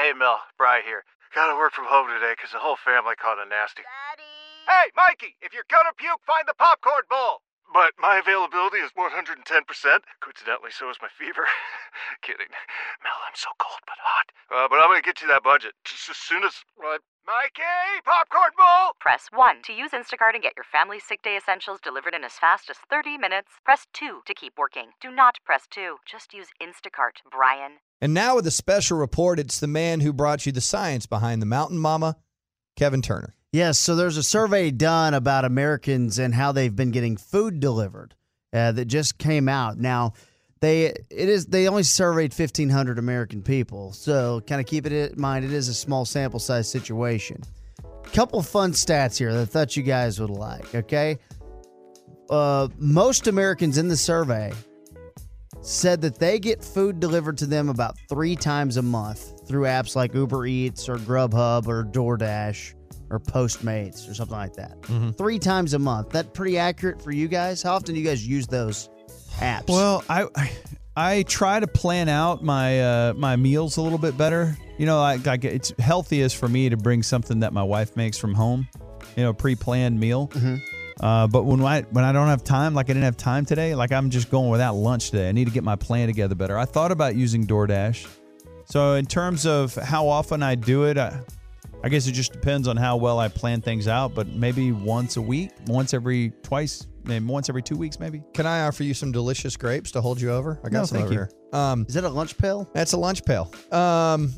Hey, Mel, Bry here. Gotta work from home today 'cause the whole family caught a nasty. Daddy! Hey, Mikey, if you're gonna puke, find the popcorn bowl. But my availability is 110%. Coincidentally, so is my fever. Kidding. Mel, I'm so cold but hot. Uh, but I'm gonna get you that budget just as soon as. Uh, Mikey, popcorn bowl! Press 1 to use Instacart and get your family's sick day essentials delivered in as fast as 30 minutes. Press 2 to keep working. Do not press 2. Just use Instacart, Brian. And now with a special report, it's the man who brought you the science behind the Mountain Mama, Kevin Turner. Yes, so there's a survey done about Americans and how they've been getting food delivered uh, that just came out. Now, they it is they only surveyed 1,500 American people, so kind of keep it in mind. It is a small sample size situation. Couple fun stats here that I thought you guys would like. Okay, uh, most Americans in the survey said that they get food delivered to them about three times a month through apps like Uber Eats or Grubhub or DoorDash or Postmates or something like that. Three times a month. That pretty accurate for you guys? How often do you guys use those apps? Well, I I, I try to plan out my uh, my meals a little bit better. You know, like, like it's healthiest for me to bring something that my wife makes from home. You know, pre-planned meal. Uh, but when I when I don't have time, like I didn't have time today, like I'm just going without lunch today. I need to get my plan together better. I thought about using DoorDash. So in terms of how often I do it, I, I guess it just depends on how well I plan things out. But maybe once a week, once every twice, maybe once every two weeks, maybe. Can I offer you some delicious grapes to hold you over? I got No, some thank over you. here. Um, is that a lunch pail? That's a lunch pail. Um,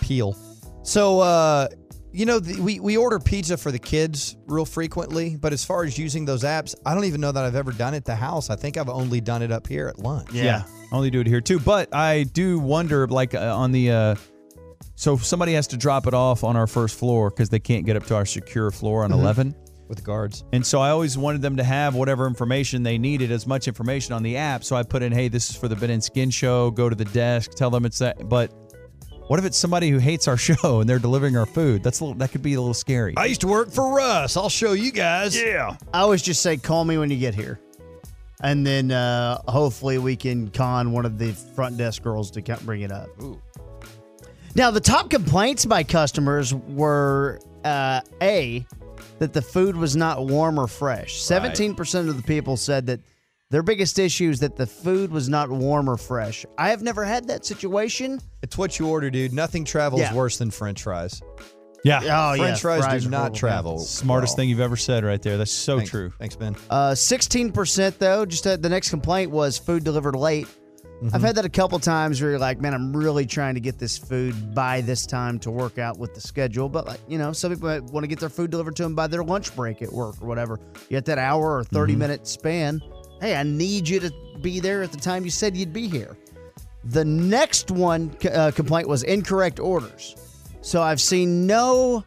peel. So, uh, you know, the, we we order pizza for the kids real frequently, but as far as using those apps, I don't even know that I've ever done it at the house. I think I've only done it up here at lunch. I only do it here too. But I do wonder, like uh, on the, uh, so if somebody has to drop it off on our first floor because they can't get up to our secure floor on Mhm. 11. With the guards. And so I always wanted them to have whatever information they needed, as much information on the app. So I put in, hey, this is for the Ben and Skin show. Go to the desk, tell them it's that. But what if it's somebody who hates our show and they're delivering our food? That's a little, that could be a little scary. I used to work for Russ. I'll show you guys. Yeah. I always just say, call me when you get here. And then uh, hopefully we can con one of the front desk girls to come bring it up. Now, the top complaints by customers were uh, A, that the food was not warm or fresh. 17% of the people said that their biggest issue is that the food was not warm or fresh. I have never had that situation. It's what you order, dude. Nothing travels Yeah. worse than French fries. Yeah. Oh, French yeah, fries, fries do not horrible. travel. Smartest well. thing you've ever said right there. That's so Thanks. true. Thanks, Ben. Uh, 16% though, just uh, the next complaint was food delivered late. I've had that a couple times where you're like, man, I'm really trying to get this food by this time to work out with the schedule. But like, you know, some people might want to get their food delivered to them by their lunch break at work or whatever. You get that hour or 30 minute span. Hey, I need you to be there at the time you said you'd be here. The next one uh, complaint was incorrect orders. So I've seen no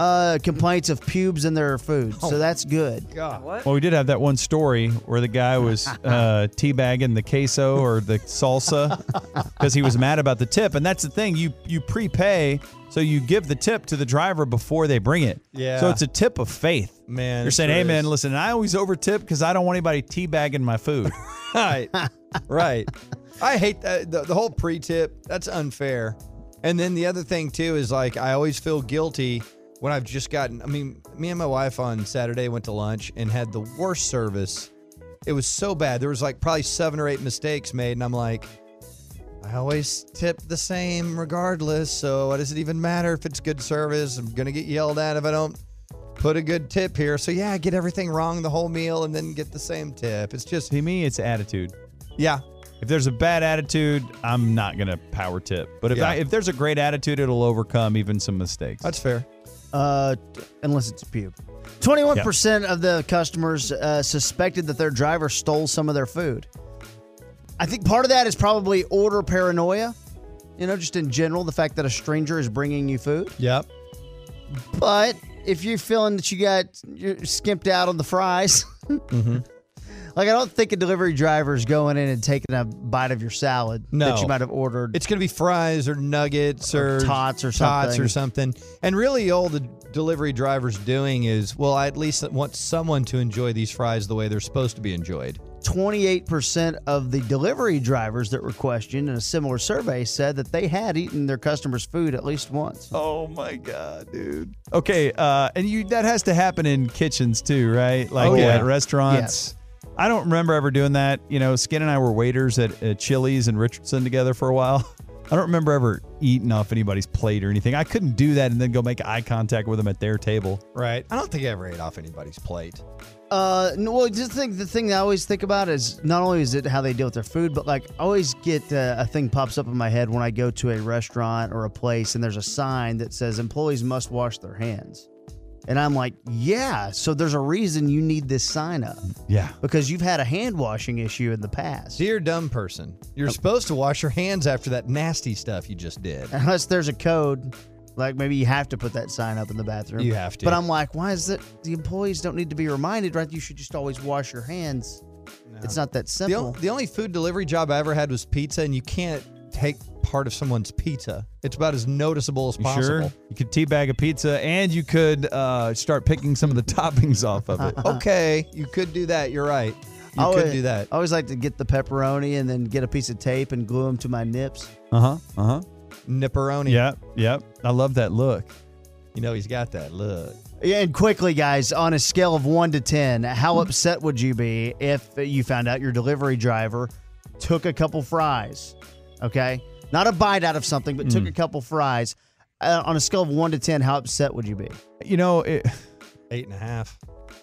uh, complaints of pubes in their food. So that's good. God. Well, we did have that one story where the guy was uh, teabagging the queso or the salsa because he was mad about the tip. And that's the thing you you prepay, so you give the tip to the driver before they bring it. Yeah. So it's a tip of faith. Man, You're it saying, sure hey, man, is. listen, I always over tip because I don't want anybody teabagging my food. right. right. I hate that, the, the whole pre tip. That's unfair. And then the other thing, too, is like I always feel guilty when I've just gotten. I mean, me and my wife on Saturday went to lunch and had the worst service. It was so bad. There was like probably seven or eight mistakes made. And I'm like, I always tip the same regardless. So what does it even matter if it's good service? I'm going to get yelled at if I don't put a good tip here. So yeah, I get everything wrong the whole meal and then get the same tip. It's just, to me, it's attitude. yeah. If there's a bad attitude, I'm not gonna power tip. But if Yeah. I, if there's a great attitude, it'll overcome even some mistakes. That's fair. Uh, unless it's a pube. Twenty-one percent of the customers uh, suspected that their driver stole some of their food. I think part of that is probably order paranoia. You know, just in general, the fact that a stranger is bringing you food. Yep. But if you're feeling that you got you're skimped out on the fries, Mm-hmm. Like I don't think a delivery driver is going in and taking a bite of your salad No. that you might have ordered. It's going to be fries or nuggets Or or, tots or tots something. or something. And really, all the delivery drivers doing is, well, I at least want someone to enjoy these fries the way they're supposed to be enjoyed. 28% of the delivery drivers that were questioned in a similar survey said that they had eaten their customers' food at least once. Oh my god, dude. Okay, uh, and you that has to happen in kitchens too, right? Like Oh, yeah. at restaurants. I don't remember ever doing that. You know, Skin and I were waiters at, at Chili's and Richardson together for a while. I don't remember ever eating off anybody's plate or anything. I couldn't do that and then go make eye contact with them at their table. Right. I don't think I ever ate off anybody's plate. Uh, no, well, just think the thing I always think about is not only is it how they deal with their food, but like I always get uh, a thing pops up in my head when I go to a restaurant or a place and there's a sign that says employees must wash their hands. And I'm like, yeah, so there's a reason you need this sign up Yeah. because you've had a hand washing issue in the past. Dear dumb person, you're oh. supposed to wash your hands after that nasty stuff you just did. Unless there's a code, like maybe you have to put that sign up in the bathroom. You have to. But I'm like, why is it the employees don't need to be reminded, right? You should just always wash your hands. It's not that The, simple. the only food delivery job I ever had was pizza, and you can't take part of someone's pizza. It's about as noticeable as possible. sure? You could teabag a pizza and you could uh, start picking some of the toppings off of it. Okay, you could do that. You're right. You I could always- do that. I always like to get the pepperoni and then get a piece of tape and glue them to my nips. Uh huh. Uh huh. Nipperoni. Yep. Yep. I love that look. You know he's got that look. Yeah, and quickly, guys, on a scale of one to 10, how upset would you be if you found out your delivery driver took a couple fries? Okay. Not a bite out of something, but took a couple fries. Uh, on a scale of one to 10, how upset would you be? You know, it, Eight and a half.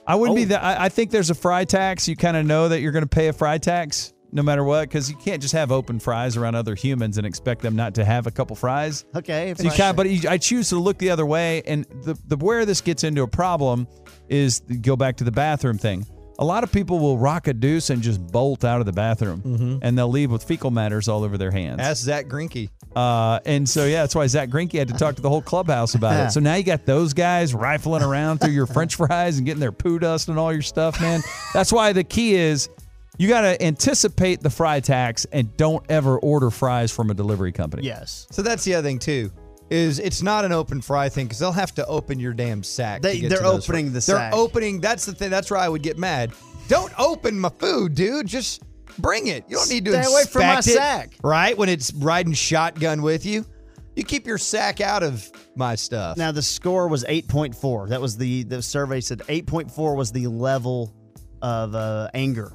I wouldn't be Oh. that. I, I think there's a fry tax. You kind of know that you're going to pay a fry tax no matter what, because you can't just have open fries around other humans and expect them not to have a couple fries. Okay. If So you I- kind but you- I choose to look the other way, and the the where this gets into a problem is go back to the bathroom thing. A lot of people will rock a deuce and just bolt out of the bathroom, and they'll leave with fecal matters all over their hands. Ask Zack Greinke. Uh, and so yeah, that's why Zack Greinke had to talk to the whole clubhouse about it. So now you got those guys rifling around through your French fries and getting their poo dust and all your stuff, man. That's why the key is you got to anticipate the fry tax and don't ever order fries from a delivery company. Yes. So that's the other thing too. Is it's not an open fry thing because they'll have to open your damn sack. They- they're to opening the They're sack. opening. That's the thing. That's where I would get mad. Don't open my food, dude. Just bring it. You don't need to Stay away from my inspect it, sack. Right when it's riding shotgun with you, you keep your sack out of my stuff. Now, the score was 8.4. That was the, the survey said 8.4 was the level of uh, anger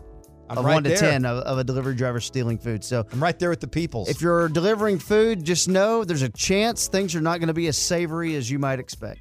I'm of right 1 to there. 10 of, of a delivery driver stealing food. So I'm right there with the peoples. if you're delivering food, just know there's a chance things are not going to be as savory as you might expect.